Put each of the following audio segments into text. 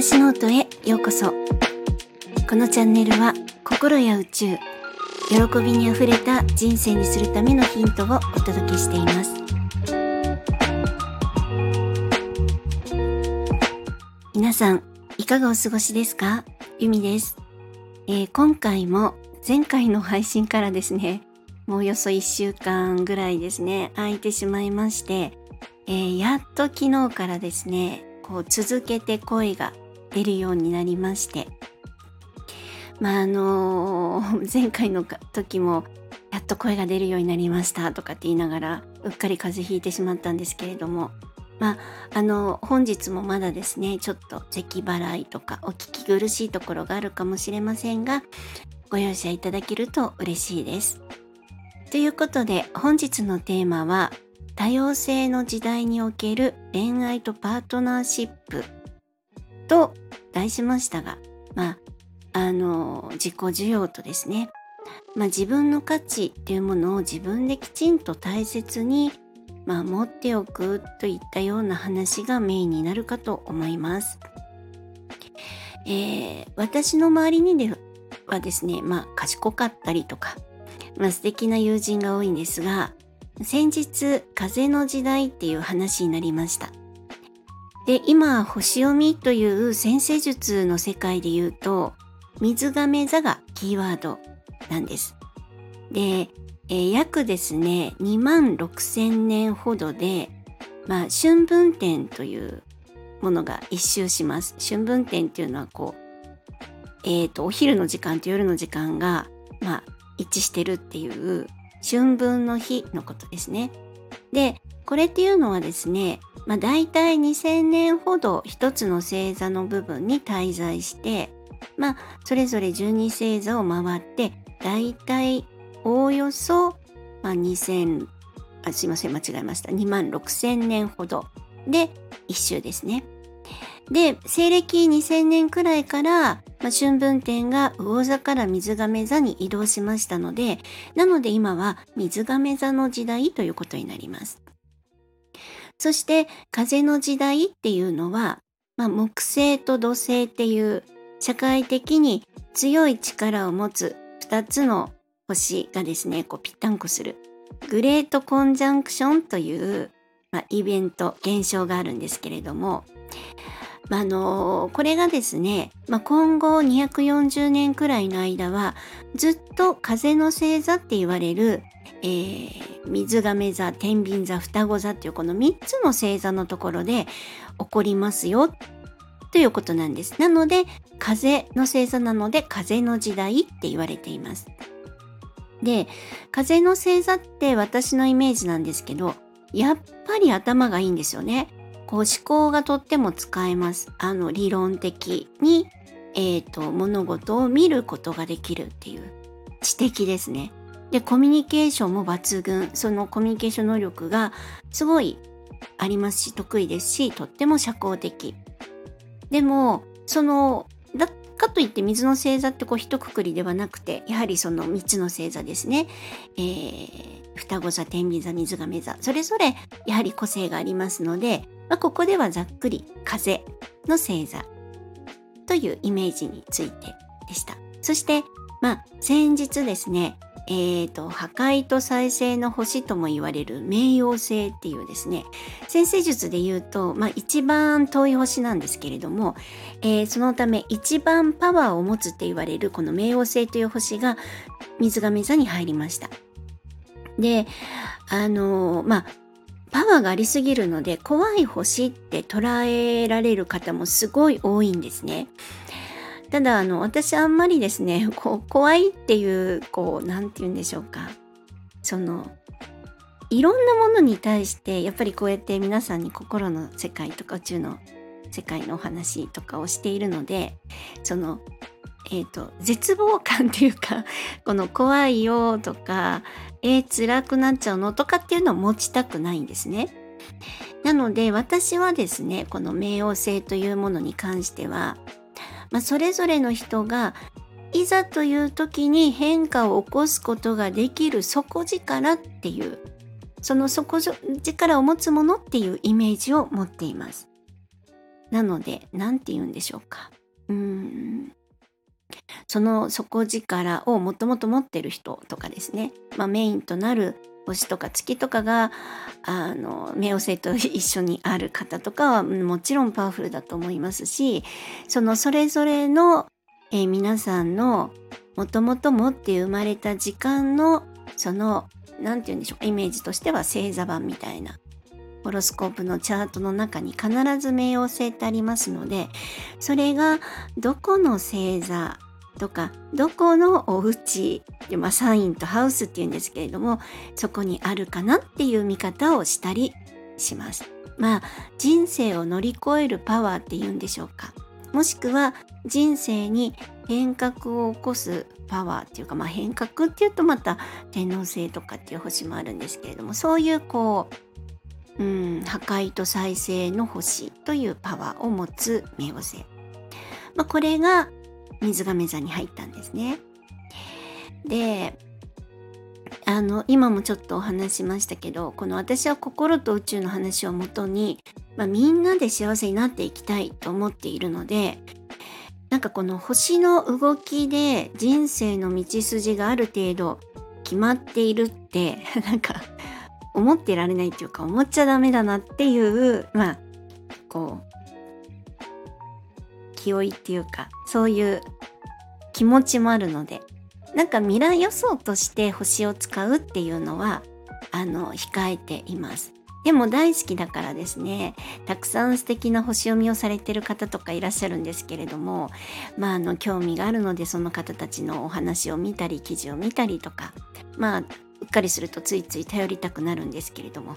私ノートへようこそ。このチャンネルは心や宇宙喜びにあふれた人生にするためのヒントをお届けしています。皆さんいかがお過ごしですか？ゆみです、えー、今回も前回の配信からですねもうおよそ1週間ぐらいですね空いてしまいまして、えー、やっと昨日からですねこう続けて声が出るようになりまして。まああのー、前回の時もやっと声が出るようになりましたとかって言いながらうっかり風邪ひいてしまったんですけれども。まああの本日もまだですねちょっと咳払いとかお聞き苦しいところがあるかもしれませんがご容赦いただけると嬉しいです。ということで本日のテーマは多様性の時代における恋愛とパートナーシップ。と題しましたが、まあ、あの、自己需要とですね、まあ、自分の価値っていうものを自分できちんと大切に、まあ、持っておくといったような話がメインになるかと思います。えー、私の周りにではですね、まあ、賢かったりとか、まあ、素敵な友人が多いんですが、先日、風の時代っていう話になりました。で、今、星読みという先生術の世界で言うと、水亀座がキーワードなんです。で、えー、約ですね、2万6千年ほどで、まあ、春分点というものが一周します。春分点っていうのはこう、えっ、ー、と、お昼の時間と夜の時間が、まあ、一致してるっていう春分の日のことですね。で、これっていうのはですね、まあ、大体2000年ほど一つの星座の部分に滞在して、まあ、それぞれ12星座を回って、大体おおよそ、まあ、2000、あ、すいません、間違えました。2万6000年ほどで一周ですね。で、西暦2000年くらいから、まあ、春分点が魚座から水亀座に移動しましたので、なので今は水亀座の時代ということになります。そして風の時代っていうのは、まあ、木星と土星っていう社会的に強い力を持つ2つの星がですね、こうぴったんこする。グレートコンジャンクションという、まあ、イベント、現象があるんですけれども、あのこれがですね、まあ、今後240年くらいの間はずっと風の星座って言われる、えー、水亀座天秤座双子座っていうこの3つの星座のところで起こりますよということなんです。なので風の星座なので風の時代って言われています。で風の星座って私のイメージなんですけどやっぱり頭がいいんですよね。こう思考がとっても使えます。あの理論的に、え、ー、と、物事を見ることができるっていう知的ですね。で、コミュニケーションも抜群。そのコミュニケーション能力がすごいありますし、得意ですし、とっても社交的。でも、その、だかといって水の星座ってこう一括りではなくて、やはりその3つの星座ですね。えー、双子座、天秤座、水亀座、それぞれやはり個性がありますので、まあ、ここではざっくり風の星座というイメージについてでした。そして、まあ、先日ですね、え、ー、と、破壊と再生の星とも言われる冥王星っていうですね、先生術で言うと、まあ一番遠い星なんですけれども、えー、そのため一番パワーを持つって言われるこの冥王星という星が水亀座に入りました。で、あのー、まあ、パワーがありすぎるので怖い星って捉えられる方もすごい多いんですね。ただあの私あんまりですねこう怖いっていうこう何て言うんでしょうかそのいろんなものに対してやっぱりこうやって皆さんに心の世界とか宇宙の世界のお話とかをしているのでそのえっ、ー、と絶望感っていうか この怖いよとかえー、辛くなっちゃうのとかっていうのを持ちたくないんですね。なので私はですねこの冥王星というものに関しては、まあ、それぞれの人がいざという時に変化を起こすことができる底力っていうその底力を持つものっていうイメージを持っています。なので何て言うんでしょうか。うん。その底力をもともと持ってる人とかですね、まあ、メインとなる星とか月とかがあの冥王星と一緒にある方とかはもちろんパワフルだと思いますしそのそれぞれの、えー、皆さんのもともと持って生まれた時間のその何て言うんでしょうイメージとしては星座版みたいなホロスコープのチャートの中に必ず冥王星ってありますのでそれがどこの星座とかどこのお家で、まあ、サインとハウスっていうんですけれどもそこにあるかなっていう見方をしたりします。まあ人生を乗り越えるパワーっていうんでしょうかもしくは人生に変革を起こすパワーっていうか、まあ、変革っていうとまた天王星とかっていう星もあるんですけれどもそういうこう、うん、破壊と再生の星というパワーを持つ冥王星。まあ、これが水亀座に入ったんですね。であの今もちょっとお話しましたけどこの私は心と宇宙の話をもとに、まあ、みんなで幸せになっていきたいと思っているのでなんかこの星の動きで人生の道筋がある程度決まっているって なんか思ってられないっていうか思っちゃダメだなっていうまあこう気負いっていうかそういう気持ちもあるのでなんか未来予想として星を使うっていうのはあの控えています。でも大好きだからですねたくさん素敵な星読みをされてる方とかいらっしゃるんですけれどもまああの興味があるのでその方たちのお話を見たり記事を見たりとかまあうっかりするとついつい頼りたくなるんですけれども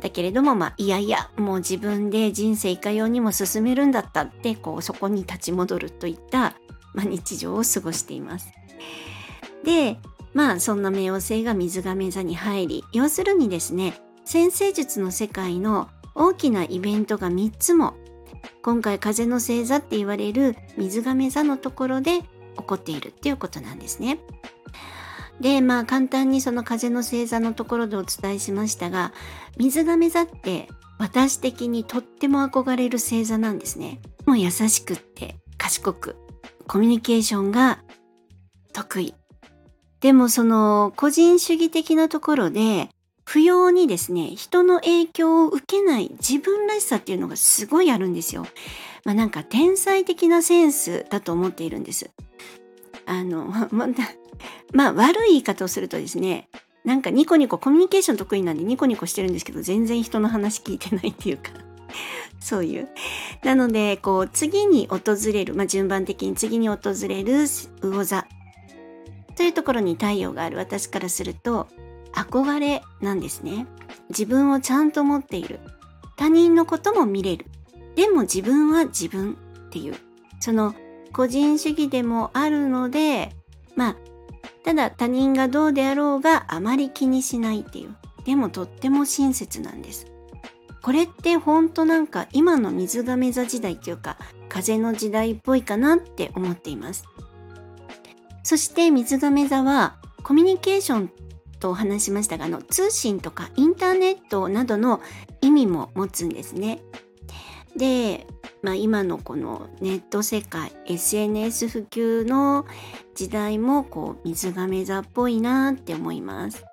だけれどもまあいやいやもう自分で人生いかようにも進めるんだったってこうそこに立ち戻るといった、まあ、日常を過ごしています。でまあそんな冥王星が水亀座に入り要するにですね先生術の世界の大きなイベントが3つも今回風の星座って言われる水亀座のところで起こっているっていうことなんですね。でまあ簡単にその風の星座のところでお伝えしましたが水亀座って私的にとっても憧れる星座なんですね。もう優しくって賢くコミュニケーションが得意でもその個人主義的なところで不要にですね人の影響を受けない自分らしさっていうのがすごいあるんですよ。まあ、なんか天才的なセンスだと思っているんです。あの ままあ悪い言い方をするとですねなんかニコニココミュニケーション得意なんでニコニコしてるんですけど全然人の話聞いてないっていうか そういう。なのでこう次に訪れる、まあ、順番的に次に訪れる魚座というところに太陽がある私からすると憧れなんですね。自分をちゃんと持っている。他人のことも見れる。でも自分は自分っていう。その個人主義でもあるので、まあ、ただ他人がどうであろうがあまり気にしないっていう。でもとっても親切なんです。これってほんとなんか今の水亀座時代っていうか風の時代っぽいかなって思っています。そして水亀座はコミュニケーションと話しましたがあの通信とかインターネットなどの意味も持つんですね。で、まあ、今のこのネット世界 SNS 普及の時代もこう水亀座っぽいなって思います。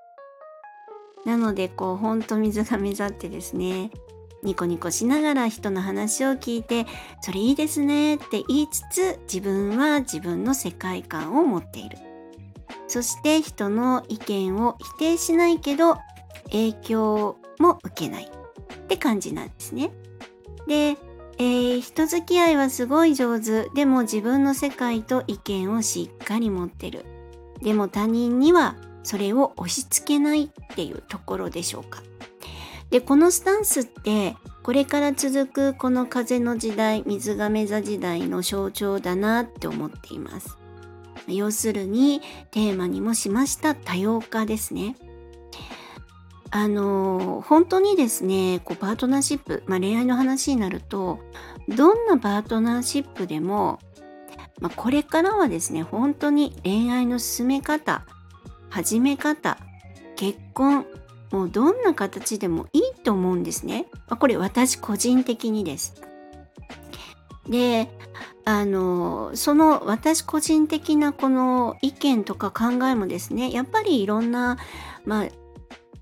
なのでこうほんと水亀座ってですねニコニコしながら人の話を聞いてそれいいですねって言いつつ自分は自分の世界観を持っているそして人の意見を否定しないけど影響も受けないって感じなんですねで、えー、人付き合いはすごい上手。でも自分の世界と意見をしっかり持ってる。でも他人にはそれを押し付けないっていうところでしょうか。でこのスタンスってこれから続くこの風の時代水亀座時代の象徴だなって思っています。要するにテーマにもしました多様化ですね。あの本当にですねこうパートナーシップ、まあ、恋愛の話になるとどんなパートナーシップでも、まあ、これからはですね本当に恋愛の進め方始め方結婚もうどんな形でもいいと思うんですね。まあ、これ私個人的にです。であのその私個人的なこの意見とか考えもですねやっぱりいろんな、まあ、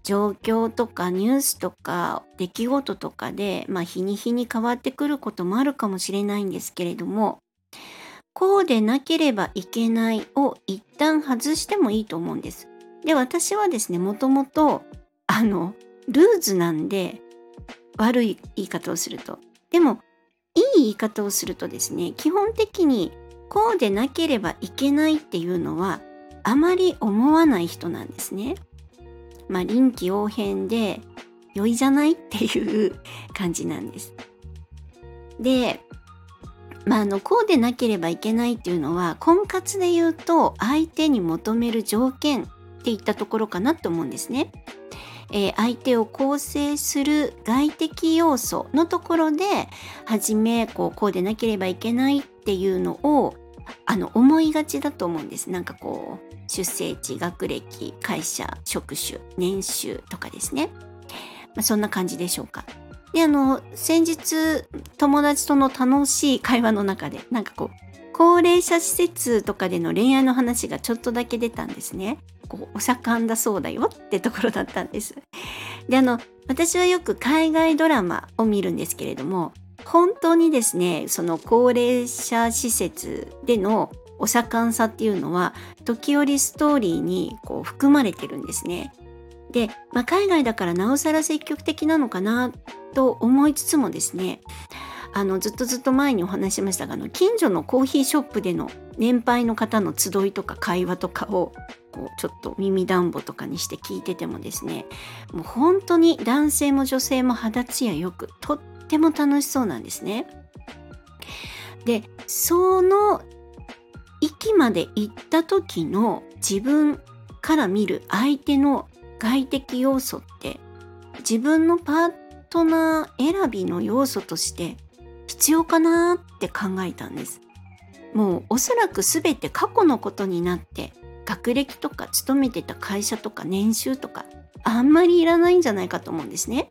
状況とかニュースとか出来事とかで、まあ、日に日に変わってくることもあるかもしれないんですけれどもこうでなければいけないを一旦外してもいいと思うんです。で私はですねもともとあのルーズなんで悪い言い方をするとでもいい言い方をするとですね基本的にこうでなければいけないっていうのはあまり思わない人なんですね。まあ臨機応変で良いじゃない？っていう感じなんです。で、まあ、あのこうでなければいけないっていうのは婚活で言うと相手に求める条件っていったところかなと思うんですね。えー、相手を構成する外的要素のところで初めこうこうでなければいけないっていうのをあの思いがちだと思うんですなんかこう出生地学歴会社職種年収とかですね、まあ、そんな感じでしょうかであの先日友達との楽しい会話の中でなんかこう高齢者施設とかでの恋愛の話がちょっとだけ出たんですね。こうお盛んだそうだよってところだったんです。であの私はよく海外ドラマを見るんですけれども本当にですねその高齢者施設でのお盛んさっていうのは時折ストーリーにこう含まれてるんですね。で、まあ、海外だからなおさら積極的なのかなと思いつつもですねあのずっとずっと前にお話しましたがあの近所のコーヒーショップでの年配の方の集いとか会話とかをこうちょっと耳暖房とかにして聞いててもですねもう本当に男性も女性も肌ツヤよくとっっても楽しそうなんですね。でその域まで行った時の自分から見る相手の外的要素って自分のパートナー選びの要素として必要かなって考えたんです。もうおそらく全て過去のことになって学歴とか勤めてた会社とか年収とかあんまりいらないんじゃないかと思うんですね。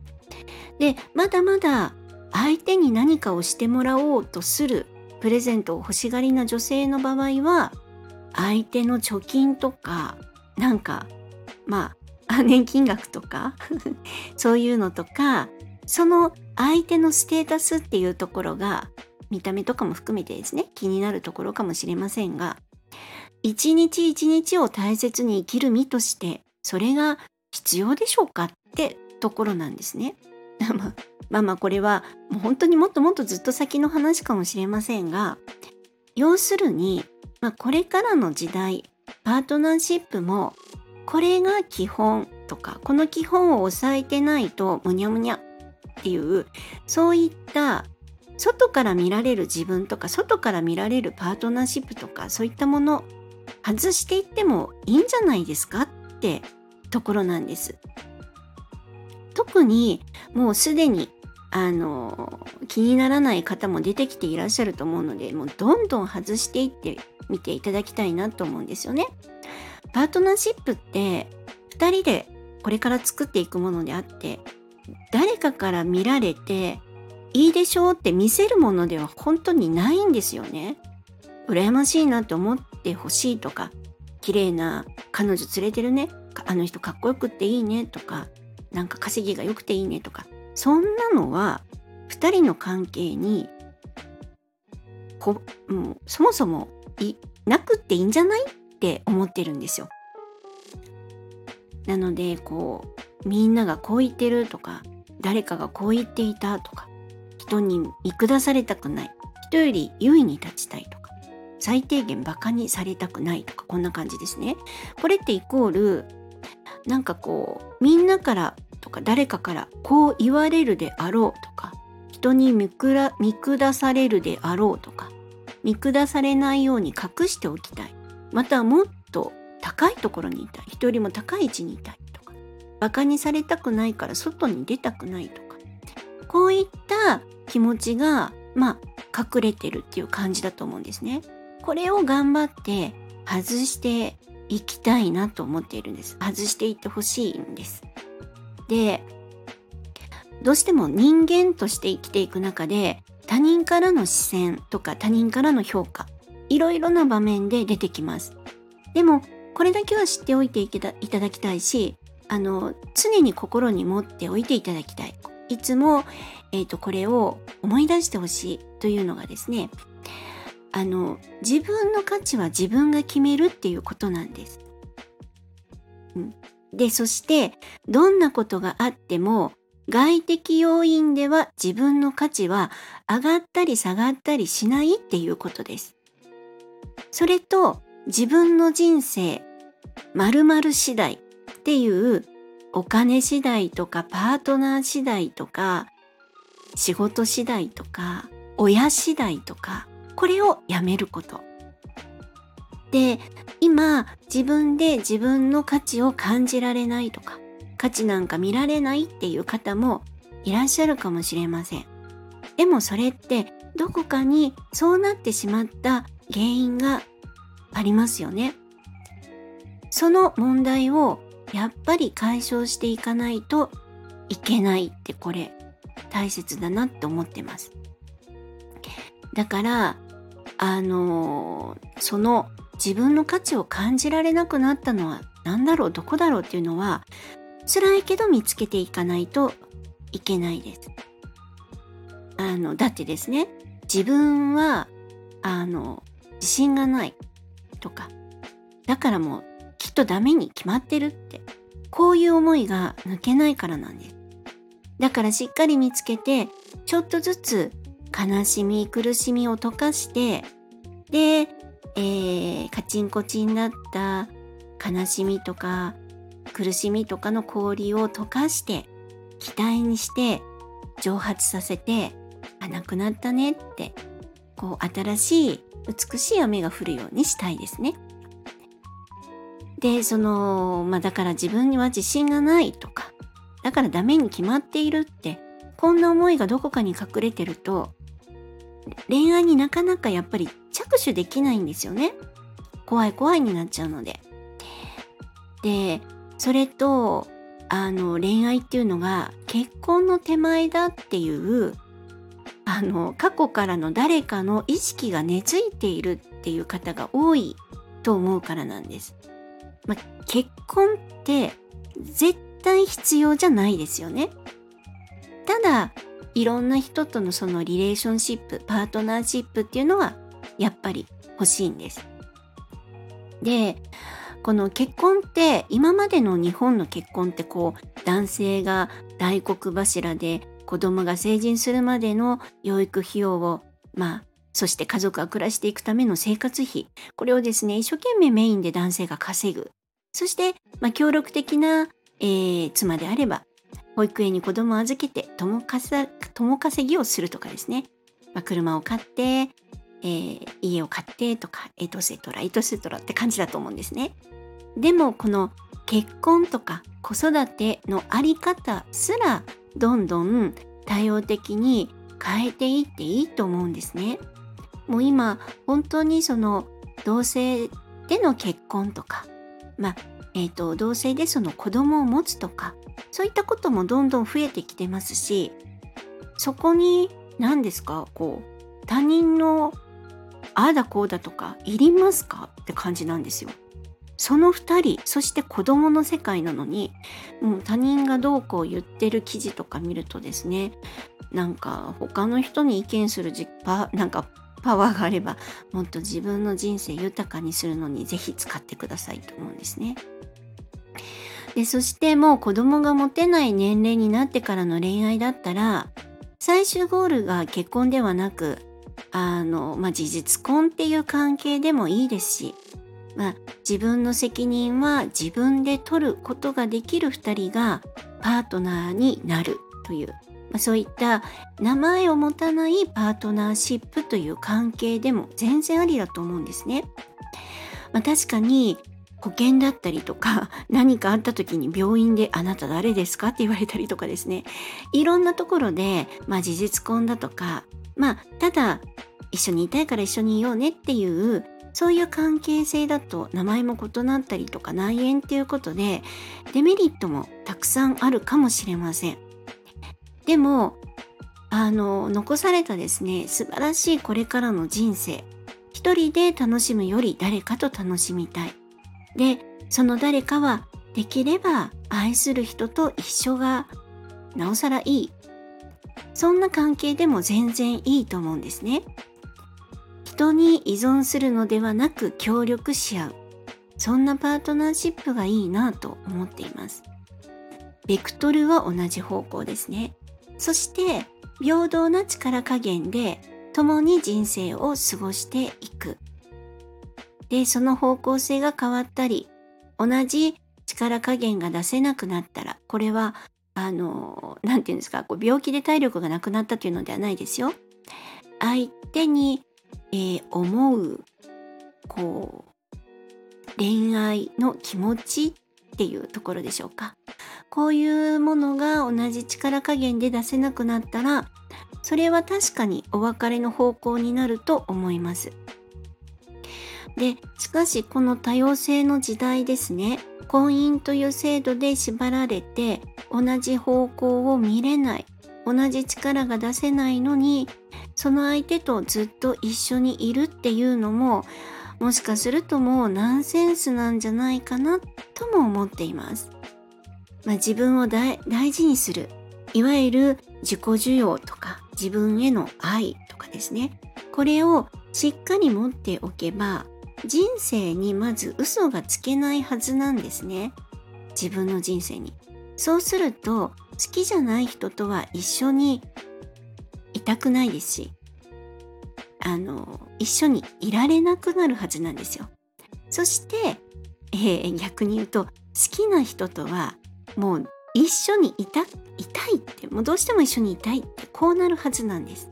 でまだまだ相手に何かをしてもらおうとするプレゼントを欲しがりな女性の場合は相手の貯金とかなんかまあ 年金額とか そういうのとかその相手のステータスっていうところが見た目とかも含めてですね気になるところかもしれませんが一日一日を大切に生きる身としてそれが必要でしょうかってところなんですね。まあまあこれはもう本当にもっともっとずっと先の話かもしれませんが要するに、まあ、これからの時代パートナーシップもこれが基本とかこの基本を押さえてないとむにゃむにゃっていうそういった外から見られる自分とか外から見られるパートナーシップとかそういったもの外していってもいいんじゃないですかってところなんです。特にもうすでにあの気にならない方も出てきていらっしゃると思うのでもうどんどん外していってみていただきたいなと思うんですよね。パートナーシップって2人でこれから作っていくものであって誰かから見られていいでしょうって見せるものでは本当にないんですよね。羨ましいなと思ってほしいとか綺麗な彼女連れてるねあの人かっこよくっていいねとかなんか稼ぎが良くていいねとかそんなのは2人の関係にこもうそもそもいなくっていいんじゃないって思ってるんですよ。なのでこうみんながこう言ってるとか誰かがこう言っていたとか人に見下されたくない人より優位に立ちたいとか最低限バカにされたくないとかこんな感じですね。これってイコールなんかこうみんなからとか誰かからこう言われるであろうとか人に見下されるであろうとか見下されないように隠しておきたいまたもっと高いところにいたい人よりも高い位置にいたいとかバカにされたくないから外に出たくないとかこういった気持ちがまあ隠れてるっていう感じだと思うんですね。これを頑張って外していきたいなと思っているんです。外していってほしいんです。でどうしても人間として生きていく中で他人からの視線とか他人からの評価いろいろな場面で出てきます。でもこれだけは知っておいていただきたいしあの常に心に持っておいていただきたい。いつも、えーと、これを思い出してほしいというのがですねあの自分の価値は自分が決めるっていうことなんです。うん、でそしてどんなことがあっても外的要因では自分の価値は上がったり下がったりしないっていうことです。それと自分の人生〇〇次第っていうお金次第とかパートナー次第とか仕事次第とか親次第とかこれをやめること。で今自分で自分の価値を感じられないとか価値なんか見られないっていう方もいらっしゃるかもしれません。でもそれってどこかにそうなってしまった原因がありますよね。その問題をやっぱり解消していかないといけないってこれ大切だなって思ってます。だからあのその自分の価値を感じられなくなったのは何だろう？どこだろう？っていうのは辛いけど見つけていかないといけないです。あのだってですね自分はあの自信がないとかだからもうきっとダメに決まってるってこういう思いが抜けないからなんです。だからしっかり見つけてちょっとずつ悲しみ苦しみを溶かしてで、えー、カチンコチンだった悲しみとか苦しみとかの氷を溶かして期待にして蒸発させてあなくなったねってこう新しい美しい雨が降るようにしたいですね。でそのまあだから自分には自信がないとかだからダメに決まっているってこんな思いがどこかに隠れてると恋愛になかなかやっぱり着手できないんですよね。怖い怖いになっちゃうので。で、それと、あの、恋愛っていうのが結婚の手前だっていう、あの、過去からの誰かの意識が根付いているっていう方が多いと思うからなんです。ま、結婚って絶対必要じゃないですよね。ただ、いろんな人とのそのリレーションシップ、パートナーシップっていうのはやっぱり欲しいんです。で、この結婚って今までの日本の結婚ってこう男性が大黒柱で子供が成人するまでの養育費用をまあそして家族が暮らしていくための生活費。これをですね一生懸命メインで男性が稼ぐ。そして、まあ、協力的な、えー、妻であれば保育園に子供を預けて共稼ぎをするとかですね、まあ、車を買って、えー、家を買ってとかエトセトラエトセトラって感じだと思うんですね。でもこの結婚とか子育てのあり方すらどんどん多様的に変えていっていいと思うんですね。もう今本当にその同性での結婚とかまあえーと同性でその子供を持つとかそういったこともどんどん増えてきてますしそこに何ですかこう他人のああだこうだとかいりますか？って感じなんですよ。その2人そして子供の世界なのにもう他人がどうこう言ってる記事とか見るとですねなんか他の人に意見するじパなんかパワーがあればもっと自分の人生豊かにするのに是非使ってくださいと思うんですね。でそしてもう子供が持てない年齢になってからの恋愛だったら最終ゴールが結婚ではなくあの、まあ、事実婚っていう関係でもいいですし、まあ、自分の責任は自分で取ることができる2人がパートナーになるという、まあ、そういった名前を持たないパートナーシップという関係でも全然ありだと思うんですね。まあ、確かに保険だったりとか 何かあった時に病院で「あなた誰ですか?」って言われたりとかですねいろんなところで、まあ、事実婚だとかまあただ一緒にいたいから一緒にいようねっていうそういう関係性だと名前も異なったりとか内縁っていうことでデメリットもたくさんあるかもしれません。でもあの残されたですね素晴らしいこれからの人生一人で楽しむより誰かと楽しみたいでその誰かはできれば愛する人と一緒がなおさらいい。そんな関係でも全然いいと思うんですね。人に依存するのではなく協力し合う。そんなパートナーシップがいいなと思っています。ベクトルは同じ方向ですね。そして平等な力加減で共に人生を過ごしていく。でその方向性が変わったり同じ力加減が出せなくなったらこれはあの何て言うんですかこう病気で体力がなくなったというのではないですよ。相手に、えー、思うこう恋愛の気持ちっていうところでしょうか。こういうものが同じ力加減で出せなくなったらそれは確かにお別れの方向になると思います。でしかしこの多様性の時代ですね。婚姻という制度で縛られて同じ方向を見れない。同じ力が出せないのにその相手とずっと一緒にいるっていうのももしかするともうナンセンスなんじゃないかなとも思っています。まあ、自分を大事にする。いわゆる自己需要とか自分への愛とかですね。これをしっかり持っておけば人生にまず嘘がつけないはずなんですね。自分の人生に。そうすると好きじゃない人とは一緒にいたくないですしあの一緒にいられなくなるはずなんですよ。そして、えー、逆に言うと好きな人とはもう一緒にいたいたいってもうどうしても一緒にいたいってこうなるはずなんです、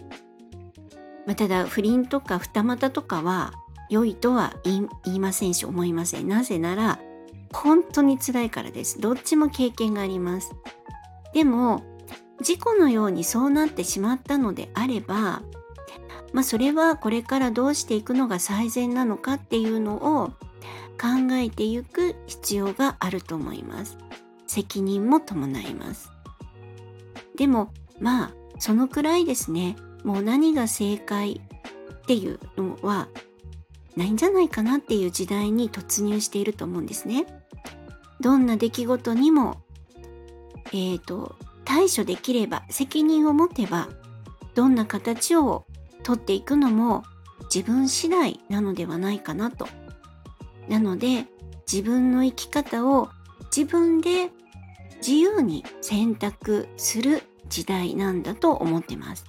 まあ、ただ不倫とか二股とかは良いとは言いませんし思いません。なぜなら本当に辛いからです。どっちも経験があります。でも事故のようにそうなってしまったのであればまあそれはこれからどうしていくのが最善なのかっていうのを考えていく必要があると思います。責任も伴います。でもまあそのくらいですねもう何が正解っていうのはないんじゃないかなっていう時代に突入していると思うんですね。どんな出来事にも、えっ、ー、と、対処できれば、責任を持てば、どんな形をとっていくのも自分次第なのではないかなと。なので、自分の生き方を自分で自由に選択する時代なんだと思ってます。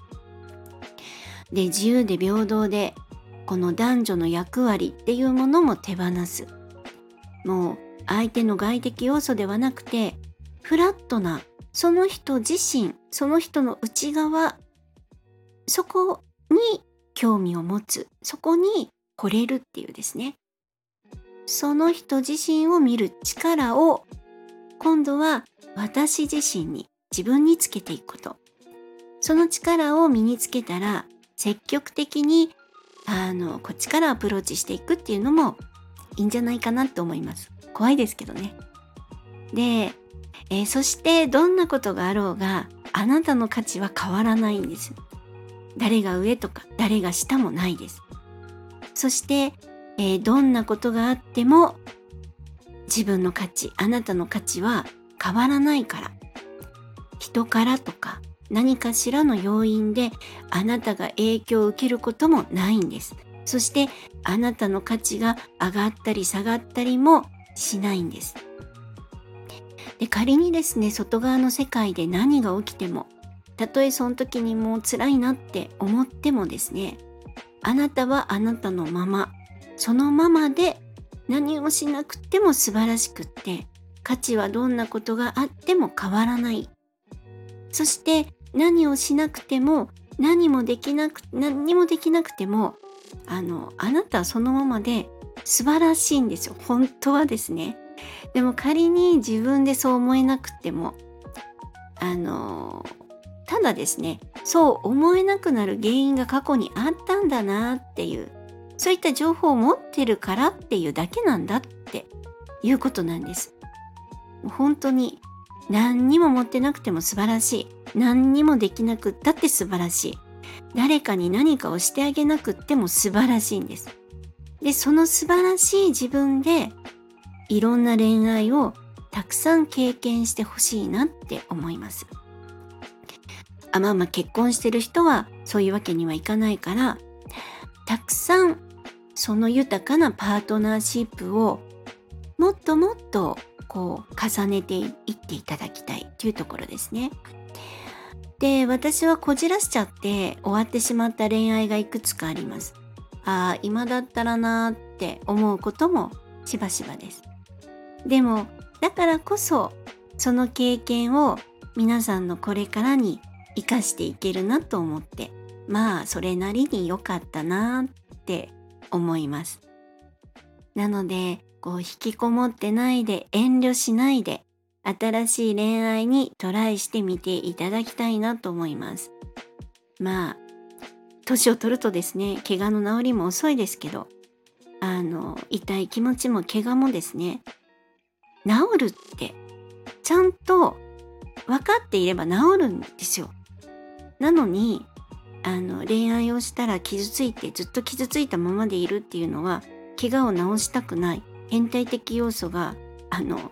で、自由で平等でこの男女の役割っていうものも手放す。もう相手の外的要素ではなくてフラットなその人自身その人の内側そこに興味を持つそこに惚れるっていうですね。その人自身を見る力を今度は私自身に自分につけていくこと。その力を身につけたら積極的にあのこっちからアプローチしていくっていうのもいいんじゃないかなと思います。怖いですけどね。で、えー、そしてどんなことがあろうがあなたの価値は変わらないんです。誰が上とか誰が下もないです。そして、えー、どんなことがあっても自分の価値あなたの価値は変わらないから。人からとか何かしらの要因であなたが影響を受けることもないんです。そしてあなたの価値が上がったり下がったりもしないんです。で仮にですね外側の世界で何が起きてもたとえその時にもう辛いなって思ってもですねあなたはあなたのままそのままで何をしなくても素晴らしくって価値はどんなことがあっても変わらないそして何をしなくても何もできなく何もできなくてもあのあなたそのままで素晴らしいんですよ。本当はですね。でも仮に自分でそう思えなくてもあのただですねそう思えなくなる原因が過去にあったんだなっていうそういった情報を持ってるからっていうだけなんだっていうことなんです。本当に何にも持ってなくても素晴らしい。何にもできなくったって素晴らしい。誰かに何かをしてあげなくっても素晴らしいんです。で、その素晴らしい自分でいろんな恋愛をたくさん経験してほしいなって思います。あまあまあ結婚してる人はそういうわけにはいかないからたくさんその豊かなパートナーシップをもっともっとこう重ねていっていただきたいというところですね。で私はこじらしちゃって終わってしまった恋愛がいくつかあります。ああ今だったらなーって思うこともしばしばです。でもだからこそその経験を皆さんのこれからに生かしていけるなと思ってまあそれなりに良かったなって思います。なのでこう引きこもってないで遠慮しないで新しい恋愛にトライしてみていただきたいなと思います。まあ年を取るとですね怪我の治りも遅いですけどあの痛い気持ちも怪我もですね治るってちゃんと分かっていれば治るんですよ。なのにあの恋愛をしたら傷ついてずっと傷ついたままでいるっていうのは怪我を治したくない変態的要素があの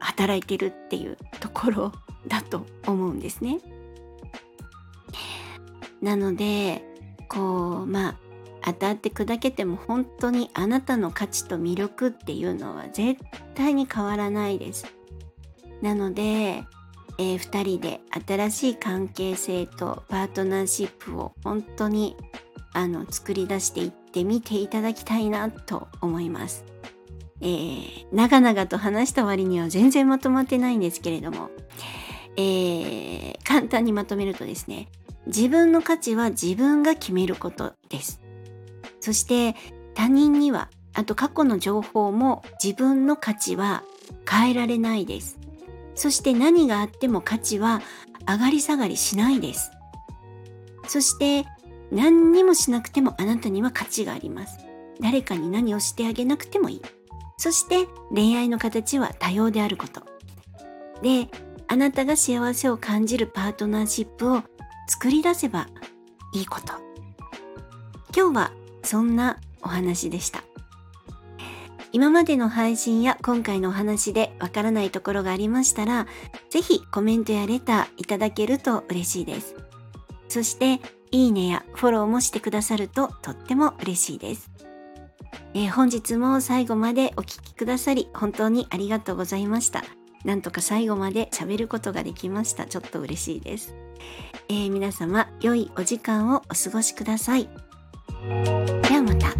働いてるっていうところだと思うんですね。なのでこうまあ当たって砕けても本当にあなたの価値と魅力っていうのは絶対に変わらないです。なので、えー、2人で新しい関係性とパートナーシップを本当にあの作り出していっってみていただきたいなと思います。えー、長々と話した割には全然まとまってないんですけれども、えー、簡単にまとめるとですね自分の価値は自分が決めることです。そして他人にはあと過去の情報も自分の価値は変えられないです。そして何があっても価値は上がり下がりしないです。そして何にもしなくてもあなたには価値があります。誰かに何をしてあげなくてもいい。そして恋愛の形は多様であること。で、あなたが幸せを感じるパートナーシップを作り出せばいいこと。今日はそんなお話でした。今までの配信や今回のお話でわからないところがありましたら、ぜひコメントやレターいただけると嬉しいです。そして、いいねやフォローもしてくださるととっても嬉しいです。えー、本日も最後までお聴きくださり本当にありがとうございました。なんとか最後まで喋ることができました。ちょっと嬉しいです。えー、皆様、良いお時間をお過ごしください。ではまた。